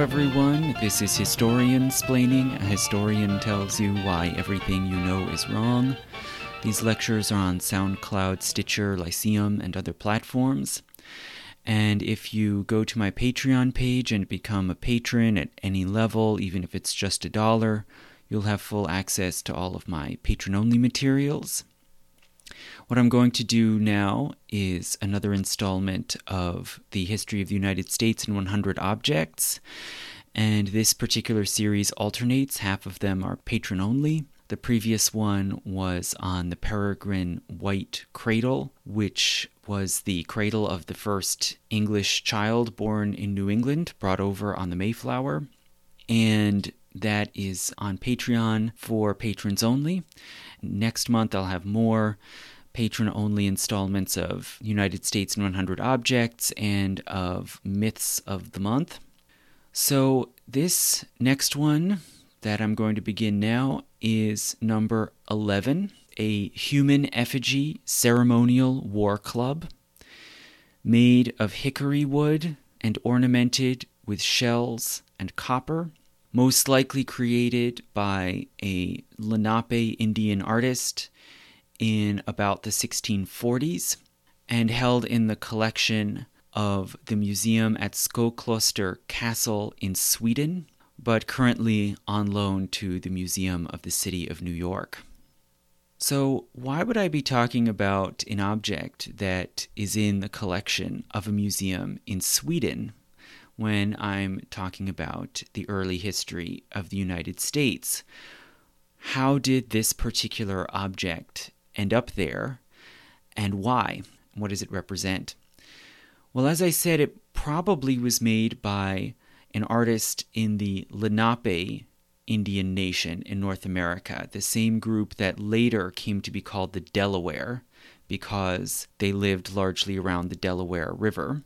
Hello, everyone. This is Historian Splaining. A historian tells you why everything you know is wrong. These lectures are on SoundCloud, Stitcher, Lyceum, and other platforms. And if you go to my Patreon page and become a patron at any level, even if it's just a dollar, you'll have full access to all of my patron only materials. What I'm going to do now is another installment of the History of the United States in 100 Objects. And this particular series alternates, half of them are patron only. The previous one was on the Peregrine White cradle, which was the cradle of the first English child born in New England, brought over on the Mayflower. And that is on Patreon for patrons only. Next month, I'll have more patron only installments of United States in 100 Objects and of Myths of the Month. So, this next one that I'm going to begin now is number 11 a human effigy ceremonial war club made of hickory wood and ornamented with shells and copper, most likely created by a Lenape Indian artist in about the 1640s and held in the collection of the museum at Skokloster Castle in Sweden, but currently on loan to the Museum of the City of New York. So, why would I be talking about an object that is in the collection of a museum in Sweden when I'm talking about the early history of the United States? How did this particular object end up there, and why? What does it represent? Well, as I said, it probably was made by an artist in the Lenape Indian nation in North America, the same group that later came to be called the Delaware because they lived largely around the Delaware River.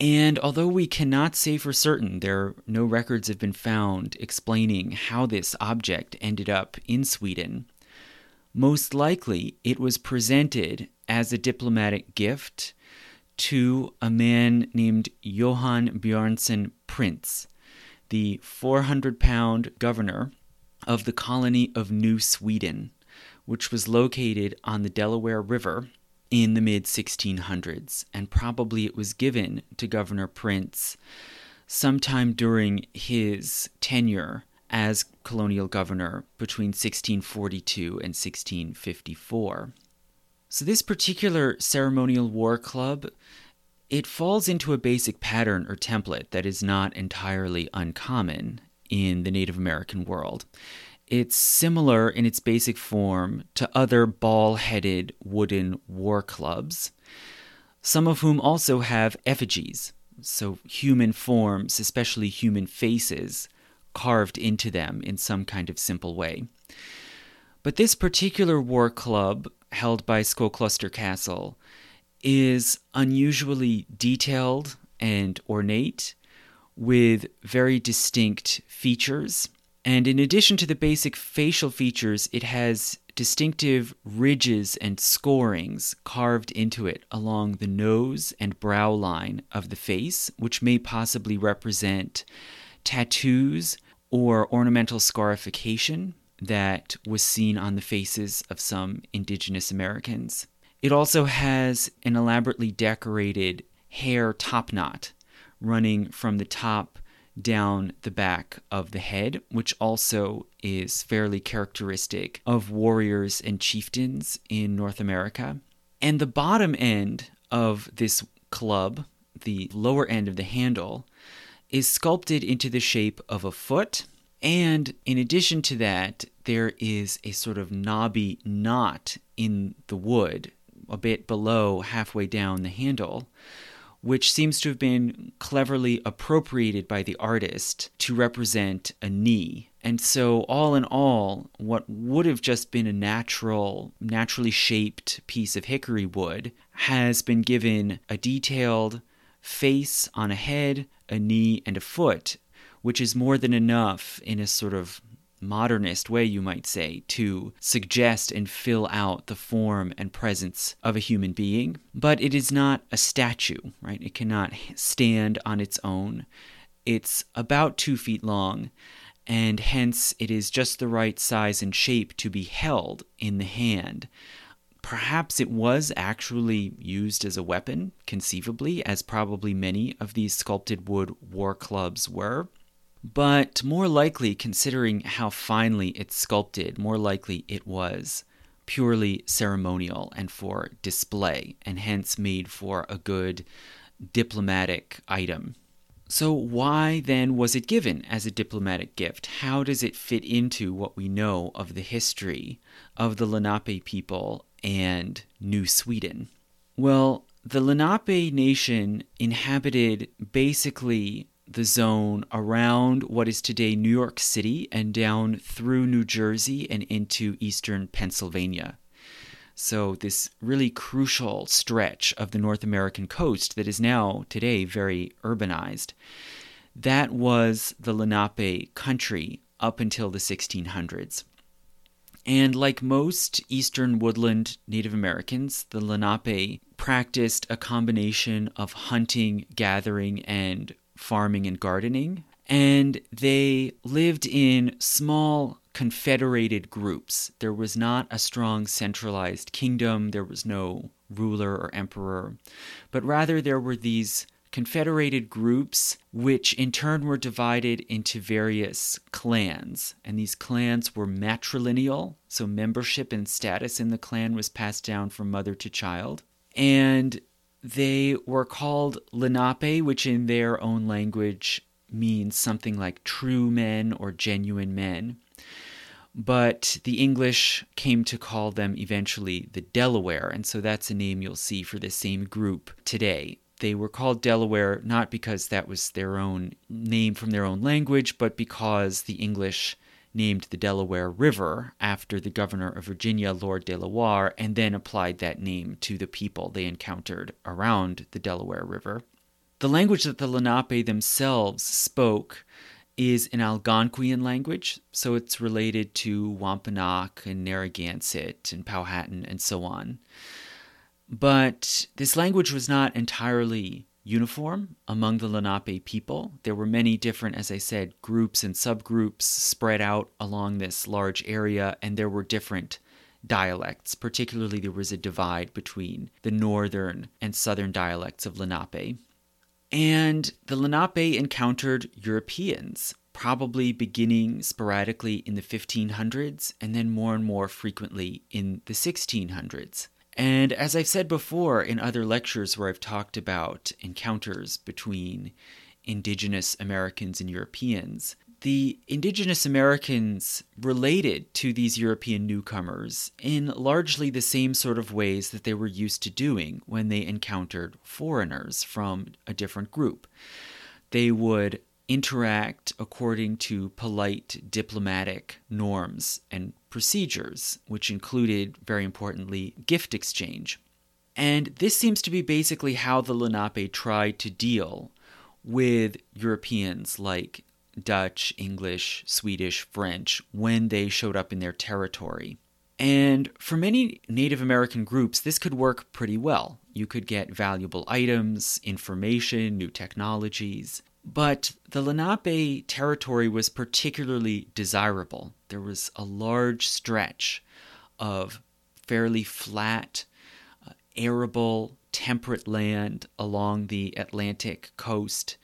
And although we cannot say for certain, there no records have been found explaining how this object ended up in Sweden, most likely, it was presented as a diplomatic gift to a man named Johan Björnsson Printz, the 400 pound governor of the colony of New Sweden, which was located on the Delaware River in the mid 1600s. And probably it was given to Governor Printz sometime during his tenure as colonial governor between 1642 and 1654. So this particular ceremonial war club it falls into a basic pattern or template that is not entirely uncommon in the Native American world. It's similar in its basic form to other ball headed wooden war clubs, some of whom also have effigies, so human forms, especially human faces, carved into them in some kind of simple way. But this particular war club, held by Skokloster Castle, is unusually detailed and ornate, with very distinct features. And in addition to the basic facial features, it has distinctive ridges and scorings carved into it along the nose and brow line of the face, which may possibly represent tattoos or ornamental scarification that was seen on the faces of some indigenous Americans. It also has an elaborately decorated hair topknot running from the top down the back of the head, which also is fairly characteristic of warriors and chieftains in North America. And the bottom end of this club, the lower end of the handle, is sculpted into the shape of a foot. And in addition to that, there is a sort of knobby knot in the wood, a bit below halfway down the handle, which seems to have been cleverly appropriated by the artist to represent a knee. And so, all in all, what would have just been a natural, naturally shaped piece of hickory wood has been given a detailed face on a head, a knee, and a foot, which is more than enough in a sort of modernist way, you might say, to suggest and fill out the form and presence of a human being. But it is not a statue, right? It cannot stand on its own. It's about two feet long, and hence it is just the right size and shape to be held in the hand. Perhaps it was actually used as a weapon, conceivably, as probably many of these sculpted wood war clubs were. But more likely, considering how finely it's sculpted, more likely it was purely ceremonial and for display, and hence made for a good diplomatic item. So, why then was it given as a diplomatic gift? How does it fit into what we know of the history of the Lenape people and New Sweden? Well, the Lenape nation inhabited basically the zone around what is today New York City and down through New Jersey and into eastern Pennsylvania. So, this really crucial stretch of the North American coast that is now today very urbanized, that was the Lenape country up until the 1600s. And like most eastern woodland Native Americans, the Lenape practiced a combination of hunting, gathering, and farming and gardening. And they lived in small confederated groups. There was not a strong centralized kingdom, there was no ruler or emperor, but rather there were these confederated groups, which in turn were divided into various clans. And these clans were matrilineal, so membership and status in the clan was passed down from mother to child. And they were called Lenape, which in their own language means something like true men or genuine men. But the English came to call them eventually the Delaware, and so that's a name you'll see for the same group today. They were called Delaware not because that was their own name from their own language, but because the English named the Delaware River after the governor of Virginia, Lord De La Warr, and then applied that name to the people they encountered around the Delaware River. The language that the Lenape themselves spoke is an Algonquian language, so it's related to Wampanoag and Narragansett and Powhatan and so on. But this language was not entirely uniform among the Lenape people. There were many different, as I said, groups and subgroups spread out along this large area, and there were different dialects. Particularly, there was a divide between the northern and southern dialects of Lenape. And the Lenape encountered Europeans, probably beginning sporadically in the 1500s and then more and more frequently in the 1600s. And as I've said before in other lectures where I've talked about encounters between indigenous Americans and Europeans, the indigenous Americans related to these European newcomers in largely the same sort of ways that they were used to doing when they encountered foreigners from a different group. They would interact according to polite diplomatic norms and procedures, which included, very importantly, gift exchange. And this seems to be basically how the Lenape tried to deal with Europeans like Dutch, English, Swedish, French when they showed up in their territory. And for many Native American groups, this could work pretty well. You could get valuable items, information, new technologies. But the Lenape territory was particularly desirable. There was a large stretch of fairly flat, uh, arable, temperate land along the Atlantic coast.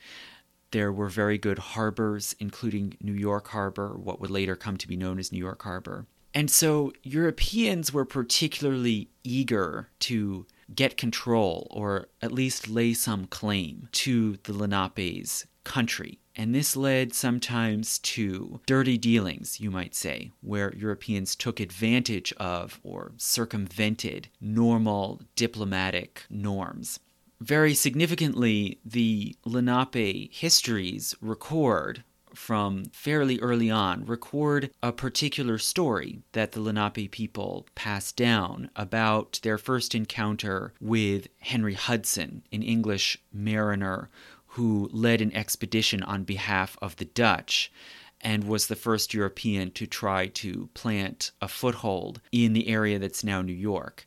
There were very good harbors, including New York Harbor, what would later come to be known as New York Harbor. And so Europeans were particularly eager to get control or at least lay some claim to the Lenape's country. And this led sometimes to dirty dealings, you might say, where Europeans took advantage of or circumvented normal diplomatic norms. Very significantly, the Lenape histories record from fairly early on record a particular story that the Lenape people passed down about their first encounter with Henry Hudson, an English mariner who led an expedition on behalf of the Dutch and was the first European to try to plant a foothold in the area that's now New York.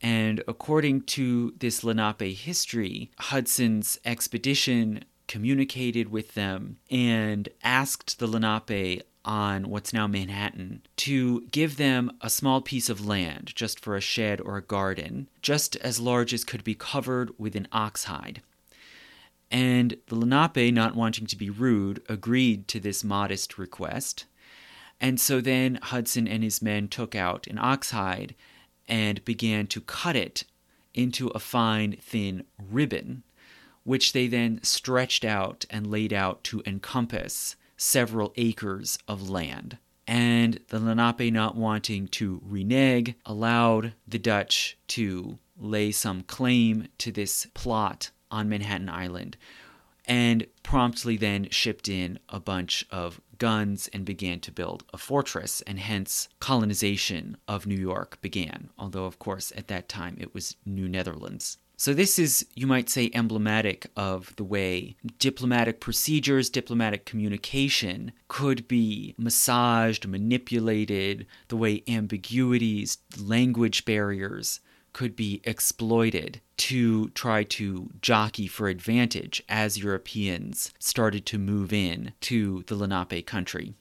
And according to this Lenape history, Hudson's expedition communicated with them, and asked the Lenape on what's now Manhattan to give them a small piece of land just for a shed or a garden, just as large as could be covered with an ox hide. And the Lenape, not wanting to be rude, agreed to this modest request. And so then Hudson and his men took out an ox hide and began to cut it into a fine, thin ribbon, which they then stretched out and laid out to encompass several acres of land. And the Lenape, not wanting to renege, allowed the Dutch to lay some claim to this plot on Manhattan Island, and promptly then shipped in a bunch of guns and began to build a fortress, and hence colonization of New York began, although, of course, at that time it was New Netherlands. So, this is, you might say, emblematic of the way diplomatic procedures, diplomatic communication could be massaged, manipulated, the way ambiguities, language barriers could be exploited to try to jockey for advantage as Europeans started to move in to the Lenape country.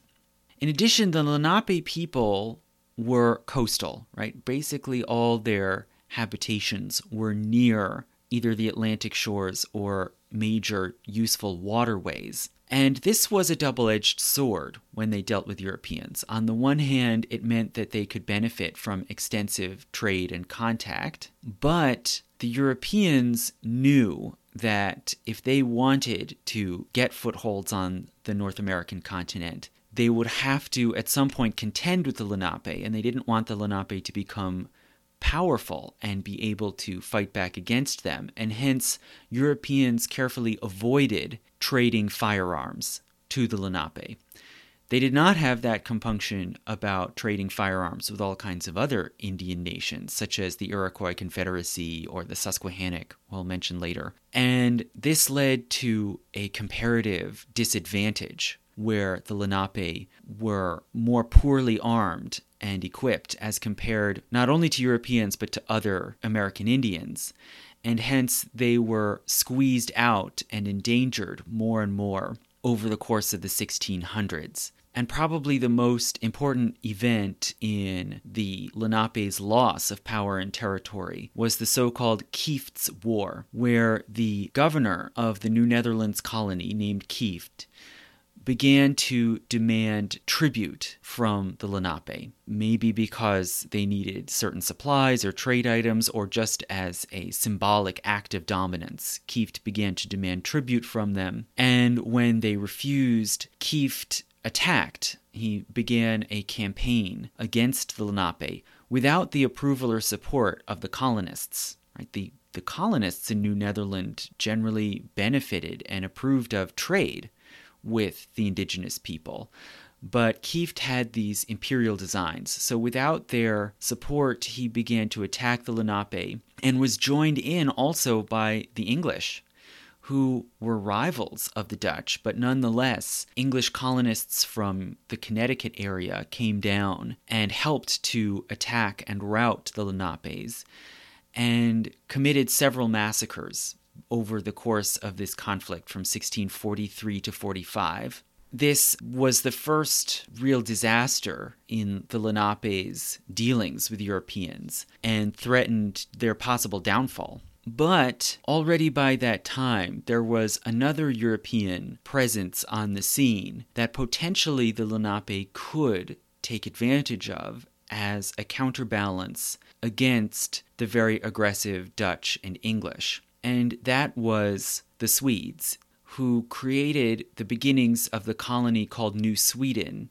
In addition, the Lenape people were coastal, right? Basically, all their habitations were near either the Atlantic shores or major useful waterways. And this was a double edged sword when they dealt with Europeans. On the one hand, it meant that they could benefit from extensive trade and contact, but the Europeans knew that if they wanted to get footholds on the North American continent, they would have to at some point contend with the Lenape, and they didn't want the Lenape to become powerful and be able to fight back against them. And hence, Europeans carefully avoided trading firearms to the Lenape. They did not have that compunction about trading firearms with all kinds of other Indian nations, such as the Iroquois Confederacy or the Susquehannock, we'll mention later. And this led to a comparative disadvantage where the Lenape were more poorly armed and equipped as compared not only to Europeans but to other American Indians. And hence they were squeezed out and endangered more and more over the course of the 1600s. And probably the most important event in the Lenape's loss of power and territory was the so called Kieft's War, where the governor of the New Netherlands colony, named Kieft, began to demand tribute from the Lenape, maybe because they needed certain supplies or trade items, or just as a symbolic act of dominance. Kieft began to demand tribute from them, and when they refused, Kieft attacked. He began a campaign against the Lenape without the approval or support of the colonists. Right? The, the colonists in New Netherland generally benefited and approved of trade with the indigenous people. But Kieft had these imperial designs, so without their support, he began to attack the Lenape and was joined in also by the English, who were rivals of the Dutch, but nonetheless, English colonists from the Connecticut area came down and helped to attack and rout the Lenapes and committed several massacres over the course of this conflict from 1643 to 45. This was the first real disaster in the Lenape's dealings with Europeans and threatened their possible downfall. But already by that time, there was another European presence on the scene that potentially the Lenape could take advantage of as a counterbalance against the very aggressive Dutch and English and that was the Swedes, who created the beginnings of the colony called New Sweden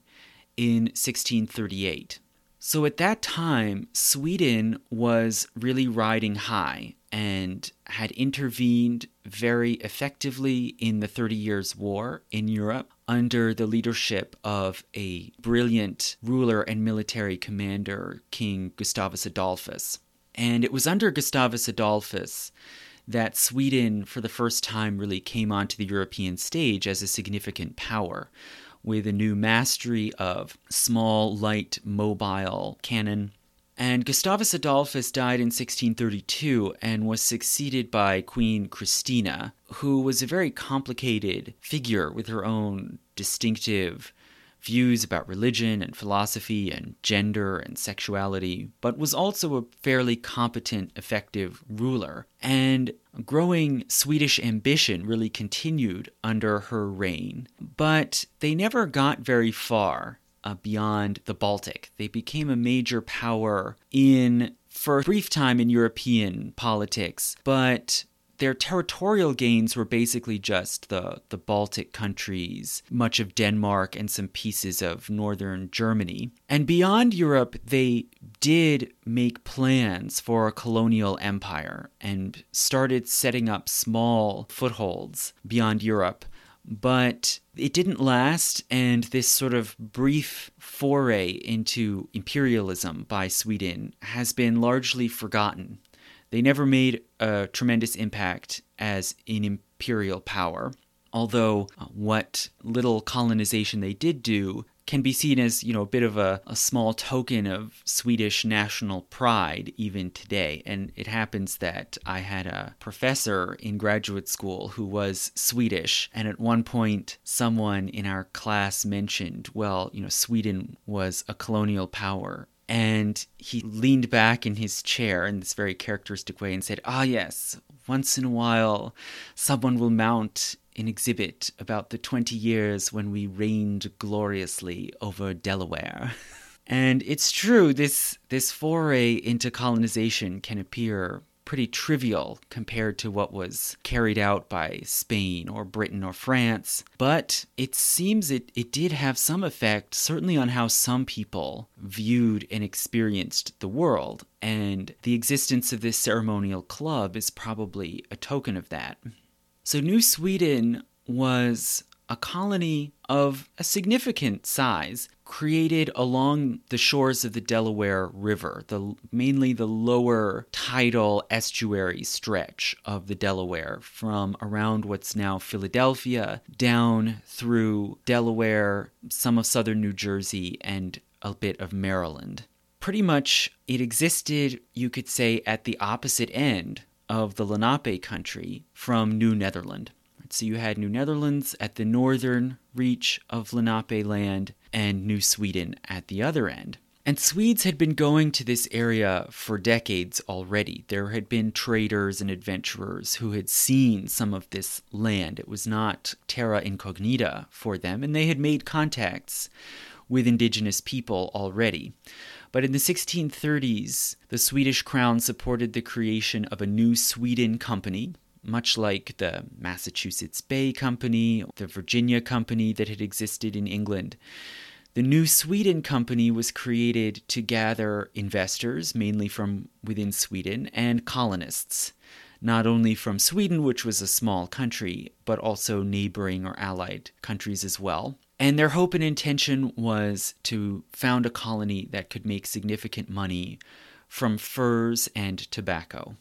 in 1638. So at that time, Sweden was really riding high and had intervened very effectively in the Thirty Years' War in Europe under the leadership of a brilliant ruler and military commander, King Gustavus Adolphus. And it was under Gustavus Adolphus that Sweden, for the first time, really came onto the European stage as a significant power with a new mastery of small, light, mobile cannon. And Gustavus Adolphus died in 1632 and was succeeded by Queen Christina, who was a very complicated figure with her own distinctive views about religion and philosophy and gender and sexuality, but was also a fairly competent, effective ruler. And growing Swedish ambition really continued under her reign, but they never got very far uh, beyond the Baltic. They became a major power in for a brief time in European politics, but their territorial gains were basically just the, the Baltic countries, much of Denmark, and some pieces of northern Germany. And beyond Europe, they did make plans for a colonial empire and started setting up small footholds beyond Europe but it didn't last, and this sort of brief foray into imperialism by Sweden has been largely forgotten. They never made a tremendous impact as an imperial power, although uh, what little colonization they did do can be seen as you know a bit of a, a small token of Swedish national pride even today. And it happens that I had a professor in graduate school who was Swedish, and at one point someone in our class mentioned, well, you know, Sweden was a colonial power and he leaned back in his chair in this very characteristic way and said, Ah, yes, once in a while someone will mount an exhibit about the 20 years when we reigned gloriously over Delaware. and it's true, this, this foray into colonization can appear pretty trivial compared to what was carried out by Spain or Britain or France. But it seems it, it did have some effect, certainly on how some people viewed and experienced the world. And the existence of this ceremonial club is probably a token of that. So, New Sweden was a colony of a significant size created along the shores of the Delaware River, the, mainly the lower tidal estuary stretch of the Delaware from around what's now Philadelphia down through Delaware, some of southern New Jersey, and a bit of Maryland. Pretty much it existed, you could say, at the opposite end of the Lenape country from New Netherland. So you had New Netherlands at the northern reach of Lenape land and New Sweden at the other end. And Swedes had been going to this area for decades already. There had been traders and adventurers who had seen some of this land. It was not terra incognita for them, and they had made contacts with indigenous people already. But in the 1630s, the Swedish crown supported the creation of a new Sweden company, much like the Massachusetts Bay Company, the Virginia Company that had existed in England. The New Sweden Company was created to gather investors, mainly from within Sweden, and colonists, not only from Sweden, which was a small country, but also neighboring or allied countries as well. And their hope and intention was to found a colony that could make significant money from furs and tobacco.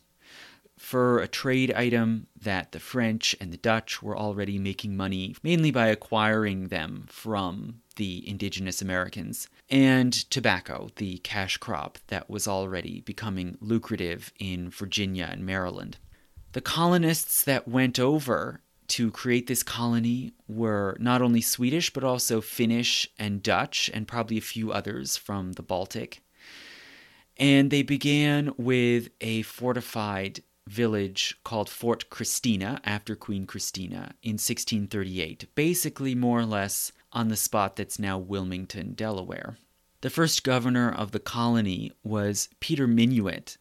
Fur, a trade item that the French and the Dutch were already making money mainly by acquiring them from the indigenous Americans, and tobacco, the cash crop that was already becoming lucrative in Virginia and Maryland. The colonists that went over to create this colony were not only Swedish, but also Finnish and Dutch, and probably a few others from the Baltic. And they began with a fortified village called Fort Christina after Queen Christina in 1638, basically more or less on the spot that's now Wilmington, Delaware. The first governor of the colony was Peter Minuit,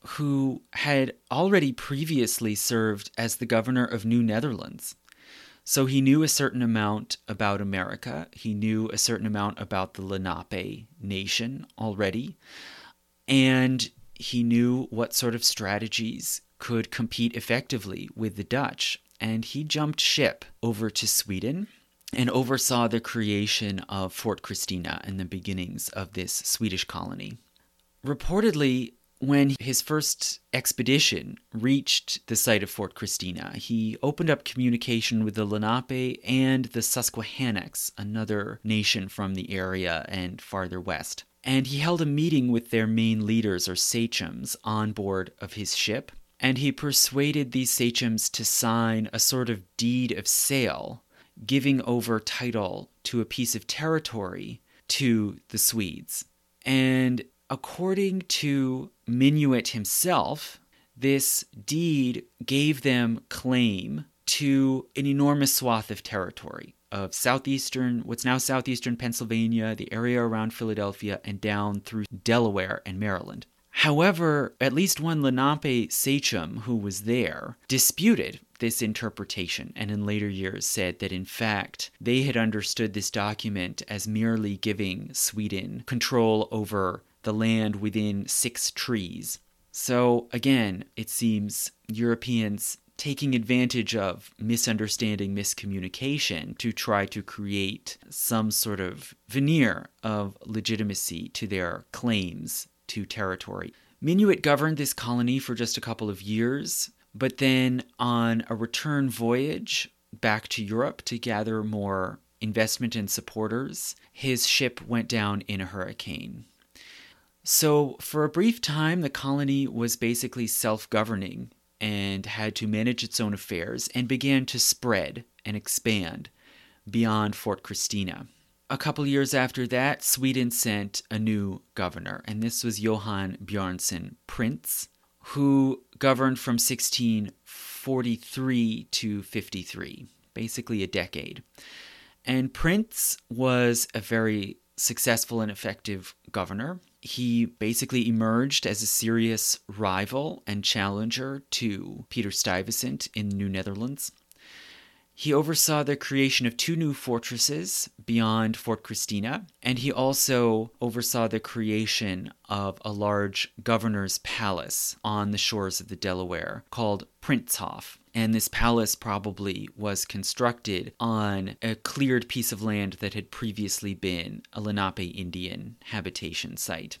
who had already previously served as the governor of New Netherlands. So he knew a certain amount about America. He knew a certain amount about the Lenape nation already. And he knew what sort of strategies could compete effectively with the Dutch. And he jumped ship over to Sweden and oversaw the creation of Fort Christina and the beginnings of this Swedish colony. Reportedly, when his first expedition reached the site of Fort Christina, he opened up communication with the Lenape and the Susquehannocks, another nation from the area and farther west. And he held a meeting with their main leaders or sachems on board of his ship. And he persuaded these sachems to sign a sort of deed of sale, giving over title to a piece of territory to the Swedes. And according to Minuit himself, this deed gave them claim to an enormous swath of territory of southeastern, what's now southeastern Pennsylvania, the area around Philadelphia, and down through Delaware and Maryland. However, at least one Lenape sachem who was there disputed this interpretation and in later years said that in fact they had understood this document as merely giving Sweden control over the land within six trees. So again, it seems Europeans taking advantage of misunderstanding, miscommunication to try to create some sort of veneer of legitimacy to their claims to territory. Minuit governed this colony for just a couple of years, but then on a return voyage back to Europe to gather more investment and supporters, his ship went down in a hurricane. So, for a brief time, the colony was basically self governing and had to manage its own affairs and began to spread and expand beyond Fort Christina. A couple years after that, Sweden sent a new governor, and this was Johan Björnsson Printz, who governed from 1643 to 53, basically a decade. And Printz was a very successful and effective governor he basically emerged as a serious rival and challenger to Peter Stuyvesant in New Netherlands. He oversaw the creation of two new fortresses beyond Fort Christina, and he also oversaw the creation of a large governor's palace on the shores of the Delaware called Printzhof. And this palace probably was constructed on a cleared piece of land that had previously been a Lenape Indian habitation site.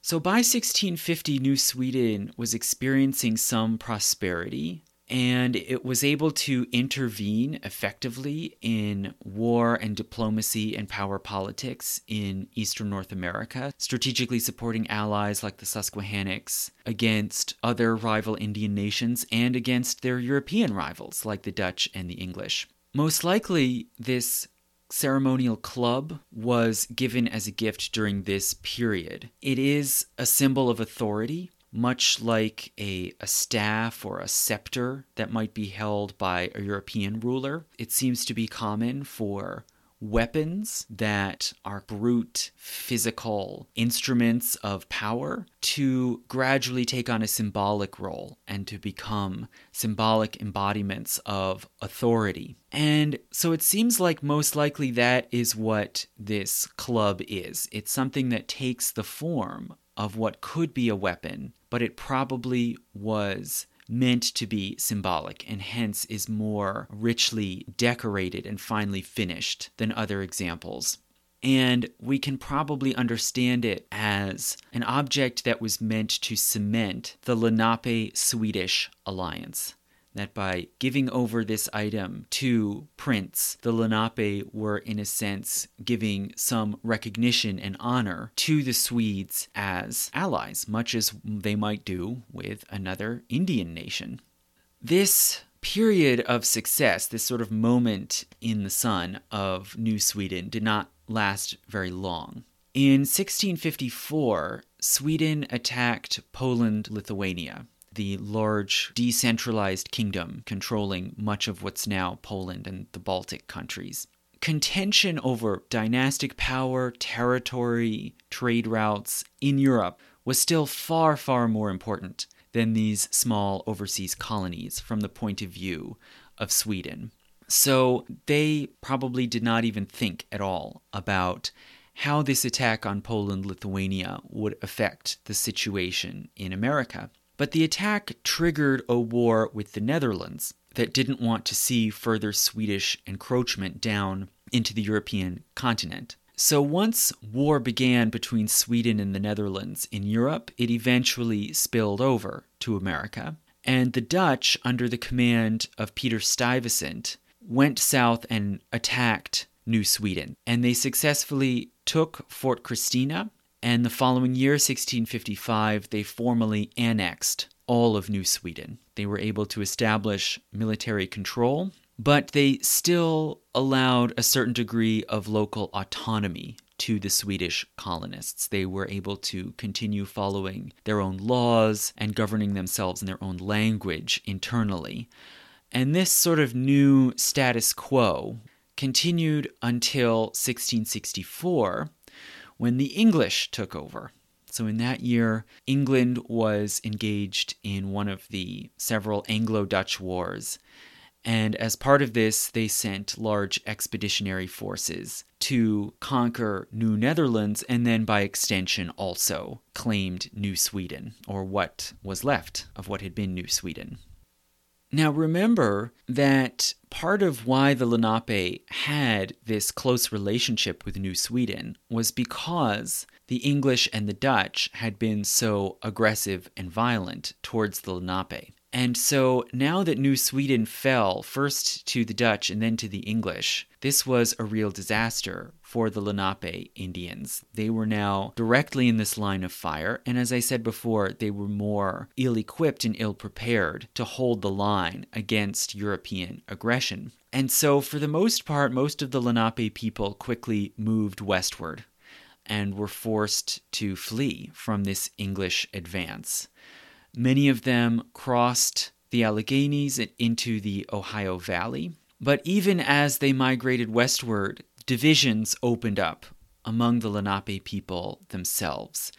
So by 1650, New Sweden was experiencing some prosperity and it was able to intervene effectively in war and diplomacy and power politics in eastern North America, strategically supporting allies like the Susquehannocks against other rival Indian nations and against their European rivals like the Dutch and the English. Most likely, this ceremonial club was given as a gift during this period. It is a symbol of authority much like a, a staff or a scepter that might be held by a European ruler. It seems to be common for weapons that are brute physical instruments of power to gradually take on a symbolic role and to become symbolic embodiments of authority. And so it seems like most likely that is what this club is. It's something that takes the form of what could be a weapon, but it probably was meant to be symbolic and hence is more richly decorated and finely finished than other examples. And we can probably understand it as an object that was meant to cement the Lenape Swedish alliance that by giving over this item to Printz, the Lenape were in a sense giving some recognition and honor to the Swedes as allies, much as they might do with another Indian nation. This period of success, this sort of moment in the sun of New Sweden, did not last very long. In 1654, Sweden attacked Poland Lithuania the large decentralized kingdom controlling much of what's now Poland and the Baltic countries. Contention over dynastic power, territory, trade routes in Europe was still far, far more important than these small overseas colonies from the point of view of Sweden. So they probably did not even think at all about how this attack on Poland Lithuania would affect the situation in America. But the attack triggered a war with the Netherlands that didn't want to see further Swedish encroachment down into the European continent. So once war began between Sweden and the Netherlands in Europe, it eventually spilled over to America. And the Dutch, under the command of Peter Stuyvesant, went south and attacked New Sweden. And they successfully took Fort Christina And the following year, 1655, they formally annexed all of New Sweden. They were able to establish military control, but they still allowed a certain degree of local autonomy to the Swedish colonists. They were able to continue following their own laws and governing themselves in their own language internally. And this sort of new status quo continued until 1664 when the English took over. So, in that year, England was engaged in one of the several Anglo Dutch wars. And as part of this, they sent large expeditionary forces to conquer New Netherlands and then, by extension, also claimed New Sweden, or what was left of what had been New Sweden. Now, remember that part of why the Lenape had this close relationship with New Sweden was because the English and the Dutch had been so aggressive and violent towards the Lenape. And so now that New Sweden fell first to the Dutch and then to the English, this was a real disaster for the Lenape Indians. They were now directly in this line of fire, and as I said before, they were more ill equipped and ill prepared to hold the line against European aggression. And so, for the most part, most of the Lenape people quickly moved westward and were forced to flee from this English advance. Many of them crossed the Alleghenies and into the Ohio Valley. But even as they migrated westward, divisions opened up among the Lenape people themselves.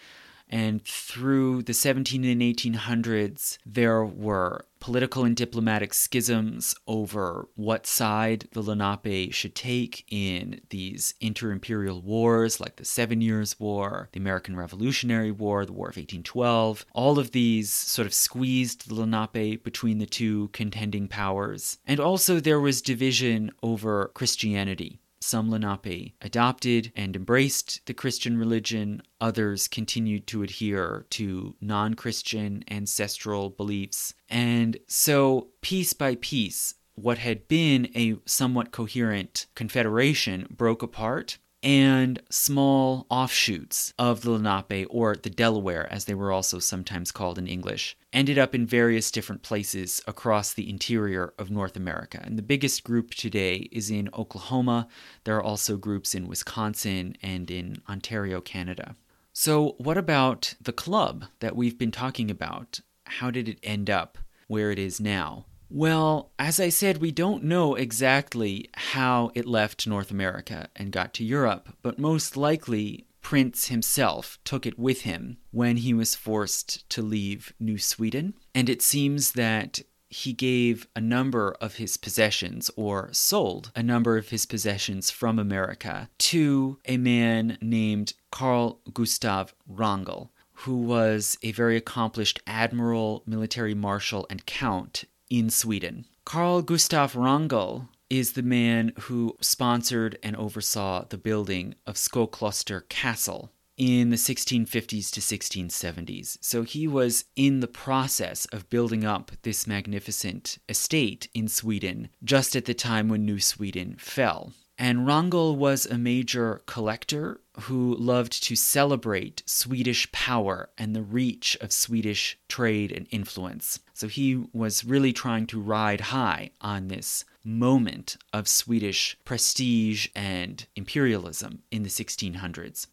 And through the 17 and 1800s, there were political and diplomatic schisms over what side the Lenape should take in these inter imperial wars like the Seven Years' War, the American Revolutionary War, the War of 1812. All of these sort of squeezed the Lenape between the two contending powers. And also, there was division over Christianity. Some Lenape adopted and embraced the Christian religion, others continued to adhere to non Christian ancestral beliefs. And so, piece by piece, what had been a somewhat coherent confederation broke apart and small offshoots of the Lenape, or the Delaware as they were also sometimes called in English, ended up in various different places across the interior of North America. And the biggest group today is in Oklahoma. There are also groups in Wisconsin and in Ontario, Canada. So, what about the club that we've been talking about? How did it end up where it is now? Well, as I said, we don't know exactly how it left North America and got to Europe, but most likely Printz himself took it with him when he was forced to leave New Sweden. And it seems that he gave a number of his possessions or sold a number of his possessions from America to a man named Carl Gustav Wrangel, who was a very accomplished admiral, military marshal, and count in Sweden. Carl Gustav Wrangel is the man who sponsored and oversaw the building of Skokloster Castle in the 1650s to 1670s. So he was in the process of building up this magnificent estate in Sweden just at the time when New Sweden fell. And Wrangel was a major collector who loved to celebrate Swedish power and the reach of Swedish trade and influence. So he was really trying to ride high on this moment of Swedish prestige and imperialism in the 1600s.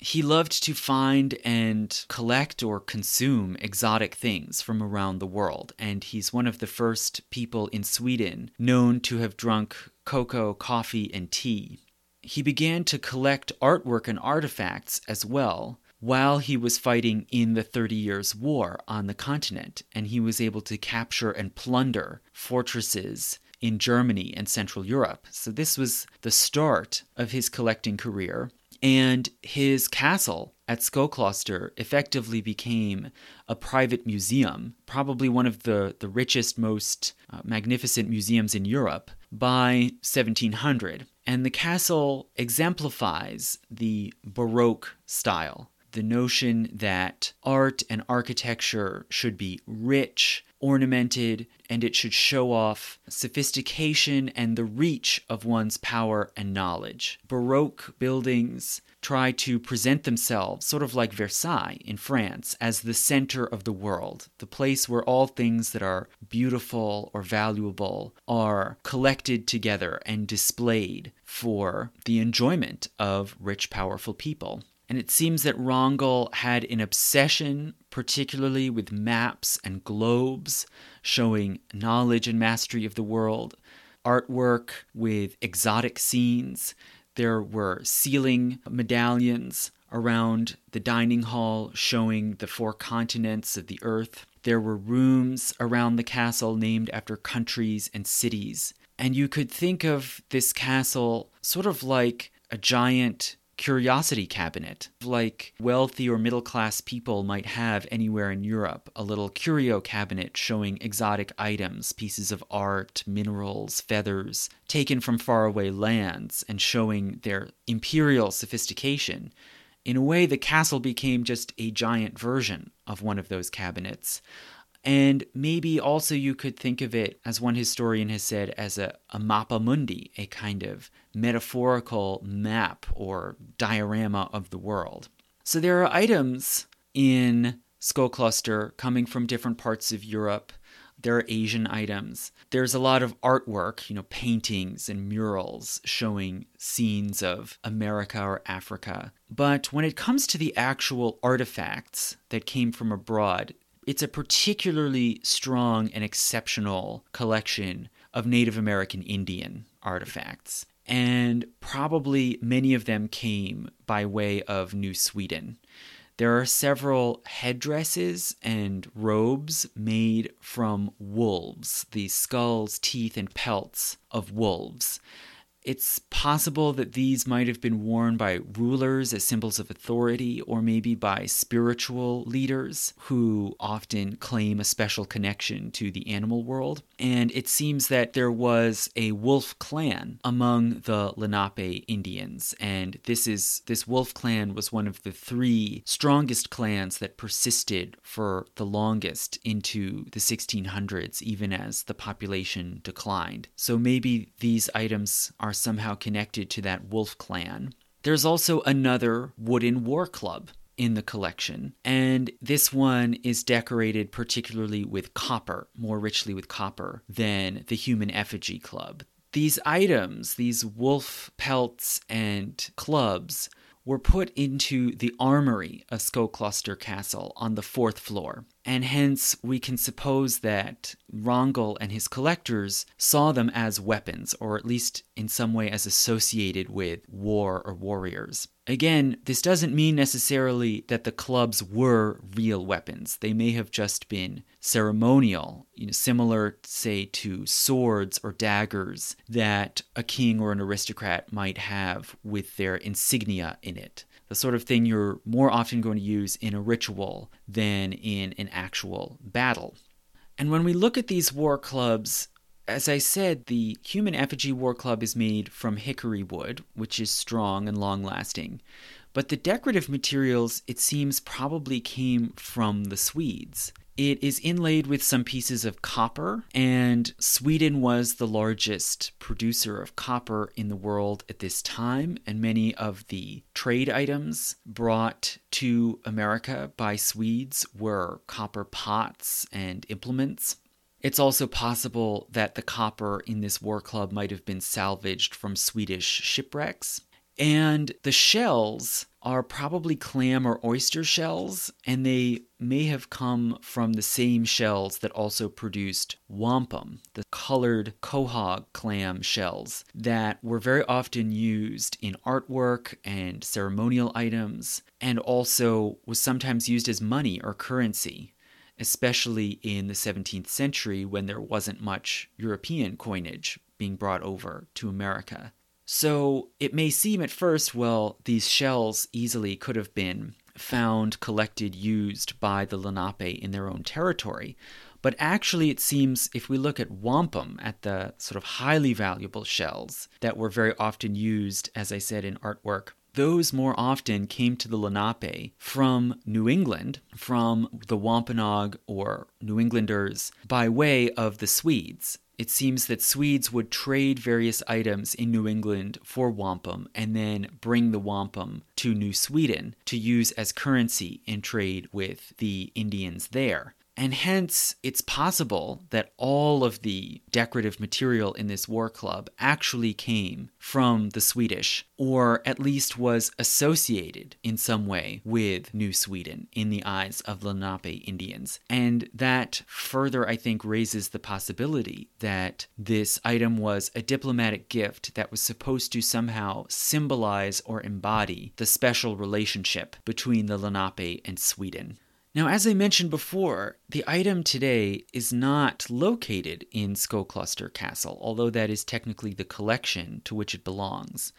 He loved to find and collect or consume exotic things from around the world, and he's one of the first people in Sweden known to have drunk cocoa, coffee, and tea. He began to collect artwork and artifacts as well while he was fighting in the Thirty Years' War on the continent, and he was able to capture and plunder fortresses in Germany and Central Europe. So, this was the start of his collecting career. And his castle at Skokloster effectively became a private museum, probably one of the, the richest, most uh, magnificent museums in Europe by 1700. And the castle exemplifies the Baroque style the notion that art and architecture should be rich ornamented and it should show off sophistication and the reach of one's power and knowledge. Baroque buildings try to present themselves, sort of like Versailles in France, as the center of the world, the place where all things that are beautiful or valuable are collected together and displayed for the enjoyment of rich, powerful people. And it seems that Wrangel had an obsession, particularly with maps and globes, showing knowledge and mastery of the world, artwork with exotic scenes. There were ceiling medallions around the dining hall showing the four continents of the earth. There were rooms around the castle named after countries and cities. And you could think of this castle sort of like a giant curiosity cabinet, like wealthy or middle class people might have anywhere in Europe. A little curio cabinet showing exotic items, pieces of art, minerals, feathers, taken from faraway lands and showing their imperial sophistication. In a way, the castle became just a giant version of one of those cabinets. And maybe also you could think of it, as one historian has said, as a, a mappa mundi, a kind of metaphorical map or diorama of the world. So there are items in Skokloster coming from different parts of Europe. There are Asian items. There's a lot of artwork, you know, paintings and murals showing scenes of America or Africa. But when it comes to the actual artifacts that came from abroad, it's a particularly strong and exceptional collection of Native American Indian artifacts. And probably many of them came by way of New Sweden. There are several headdresses and robes made from wolves, the skulls, teeth, and pelts of wolves. It's possible that these might have been worn by rulers as symbols of authority, or maybe by spiritual leaders who often claim a special connection to the animal world. And it seems that there was a wolf clan among the Lenape Indians, and this is this wolf clan was one of the three strongest clans that persisted for the longest into the 1600s, even as the population declined. So maybe these items are somehow connected to that wolf clan. There's also another wooden war club in the collection, and this one is decorated particularly with copper, more richly with copper than the human effigy club. These items, these wolf pelts and clubs, were put into the armory of Skokloster Castle on the fourth floor, and hence we can suppose that Wrangel and his collectors saw them as weapons, or at least in some way as associated with war or warriors. Again, this doesn't mean necessarily that the clubs were real weapons. They may have just been ceremonial, you know, similar, say, to swords or daggers that a king or an aristocrat might have with their insignia in it. The sort of thing you're more often going to use in a ritual than in an actual battle. And when we look at these war clubs, as I said, the human effigy war club is made from hickory wood, which is strong and long lasting. But the decorative materials, it seems, probably came from the Swedes. It is inlaid with some pieces of copper, and Sweden was the largest producer of copper in the world at this time. And many of the trade items brought to America by Swedes were copper pots and implements. It's also possible that the copper in this war club might have been salvaged from Swedish shipwrecks. And the shells are probably clam or oyster shells, and they may have come from the same shells that also produced wampum, the colored quahog clam shells that were very often used in artwork and ceremonial items, and also was sometimes used as money or currency especially in the 17th century when there wasn't much European coinage being brought over to America. So it may seem at first, well, these shells easily could have been found, collected, used by the Lenape in their own territory. But actually, it seems if we look at wampum, at the sort of highly valuable shells that were very often used, as I said, in artwork, those more often came to the Lenape from New England, from the Wampanoag or New Englanders, by way of the Swedes it seems that Swedes would trade various items in New England for wampum and then bring the wampum to New Sweden to use as currency in trade with the Indians there. And hence, it's possible that all of the decorative material in this war club actually came from the Swedish, or at least was associated in some way with New Sweden in the eyes of Lenape Indians. And that further, I think, raises the possibility that this item was a diplomatic gift that was supposed to somehow symbolize or embody the special relationship between the Lenape and Sweden. Now, as I mentioned before, the item today is not located in Skokloster Castle, although that is technically the collection to which it belongs.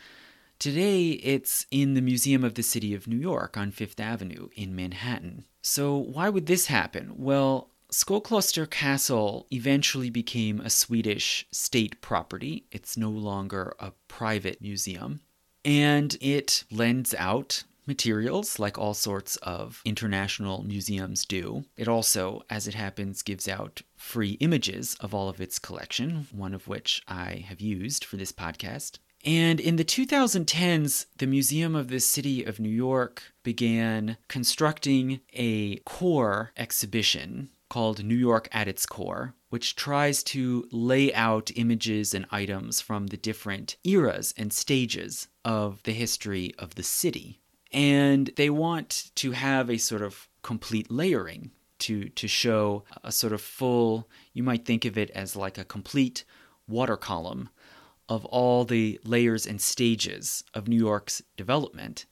Today, it's in the Museum of the City of New York on Fifth Avenue in Manhattan. So, why would this happen? Well, Skokloster Castle eventually became a Swedish state property. It's no longer a private museum. And it lends out materials, like all sorts of international museums do. It also, as it happens, gives out free images of all of its collection, one of which I have used for this podcast. And in the 2010s, the Museum of the City of New York began constructing a core exhibition called New York at its Core, which tries to lay out images and items from the different eras and stages of the history of the city and they want to have a sort of complete layering to to show a sort of full you might think of it as like a complete water column of all the layers and stages of New York's development.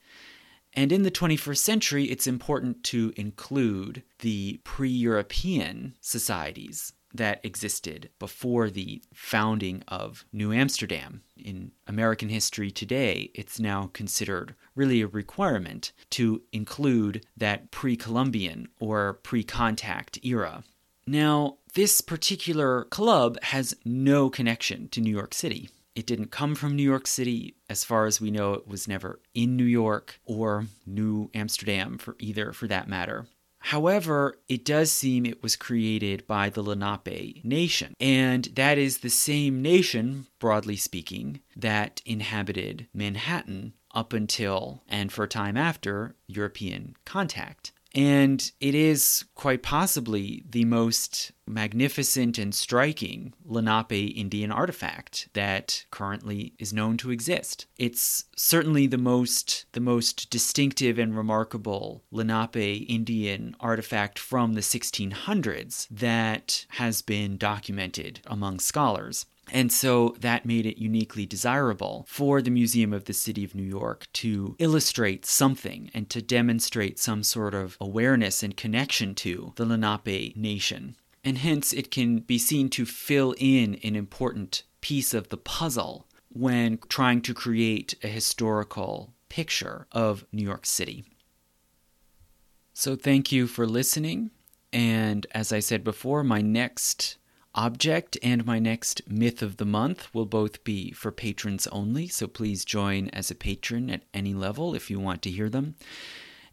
And in the 21st century, it's important to include the pre European societies that existed before the founding of New Amsterdam. In American history today, it's now considered really a requirement to include that pre Columbian or pre contact era. Now, this particular club has no connection to New York City. It didn't come from New York City. As far as we know, it was never in New York or New Amsterdam for either, for that matter. However, it does seem it was created by the Lenape nation, and that is the same nation, broadly speaking, that inhabited Manhattan up until and for a time after European contact. And it is quite possibly the most magnificent and striking Lenape Indian artifact that currently is known to exist. It's certainly the most the most distinctive and remarkable Lenape Indian artifact from the 1600s that has been documented among scholars. And so that made it uniquely desirable for the Museum of the City of New York to illustrate something and to demonstrate some sort of awareness and connection to the Lenape nation. And hence, it can be seen to fill in an important piece of the puzzle when trying to create a historical picture of New York City. So, thank you for listening. And as I said before, my next object and my next myth of the month will both be for patrons only, so please join as a patron at any level if you want to hear them.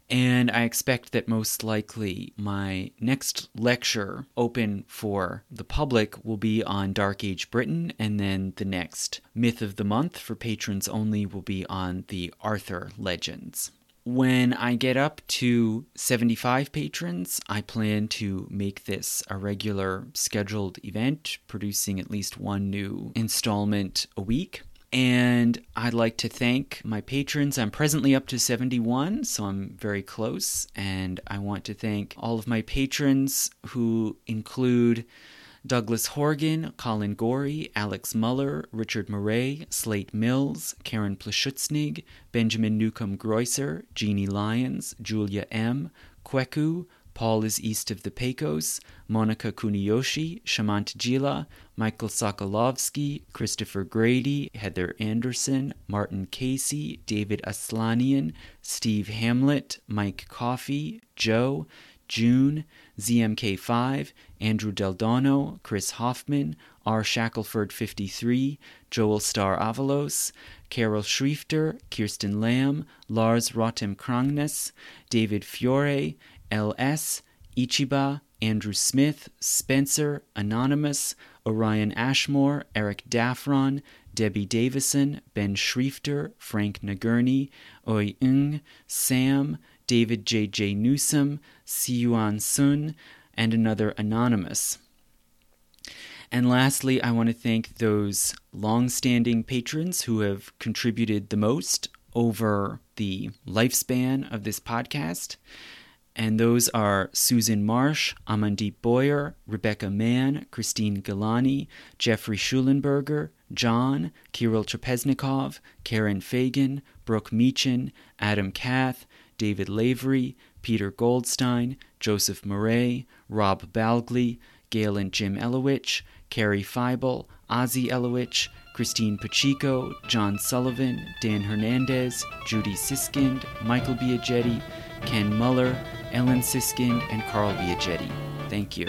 And I expect that most likely my next lecture open for the public will be on Dark Age Britain, and then the next myth of the month for patrons only will be on the Arthur legends. When I get up to 75 patrons, I plan to make this a regular scheduled event, producing at least one new installment a week. And I'd like to thank my patrons. I'm presently up to 71, so I'm very close. And I want to thank all of my patrons who include Douglas Horgan, Colin Gorey, Alex Muller, Richard Murray, Slate Mills, Karen Plaschutznig, Benjamin Newcomb Greusser, Jeannie Lyons, Julia M., Kweku, Paul is east of the Pecos, Monica Kuniyoshi, Shamant Jila, Michael Sokolovsky, Christopher Grady, Heather Anderson, Martin Casey, David Aslanian, Steve Hamlet, Mike Coffey, Joe, June, ZMK5, Andrew Deldano, Chris Hoffman, R. Shackelford 53, Joel Star Avalos, Carol Schriefter, Kirsten Lamb, Lars Rotem Krangnes, David Fiore, LS, Ichiba, Andrew Smith, Spencer, Anonymous, Orion Ashmore, Eric Daffron, Debbie Davison, Ben Schriefter, Frank Nagurney, Oi Ng, Sam, David J. J. Newsom, Siyuan Sun, and another Anonymous. And lastly, I want to thank those long-standing patrons who have contributed the most over the lifespan of this podcast. And those are Susan Marsh, Amandeep Boyer, Rebecca Mann, Christine Galani, Jeffrey Schulenberger, John, Kirill Trapeznikov, Karen Fagan, Brooke Meechin, Adam Kath, David Lavery, Peter Goldstein, Joseph Murray, Rob Balgley, Gail and Jim Elowich, Carrie Feibel, Ozzy Elowich, Christine Pacheco, John Sullivan, Dan Hernandez, Judy Siskind, Michael Biagetti, Ken Muller, Ellen Siskind, and Carl Biagetti. Thank you.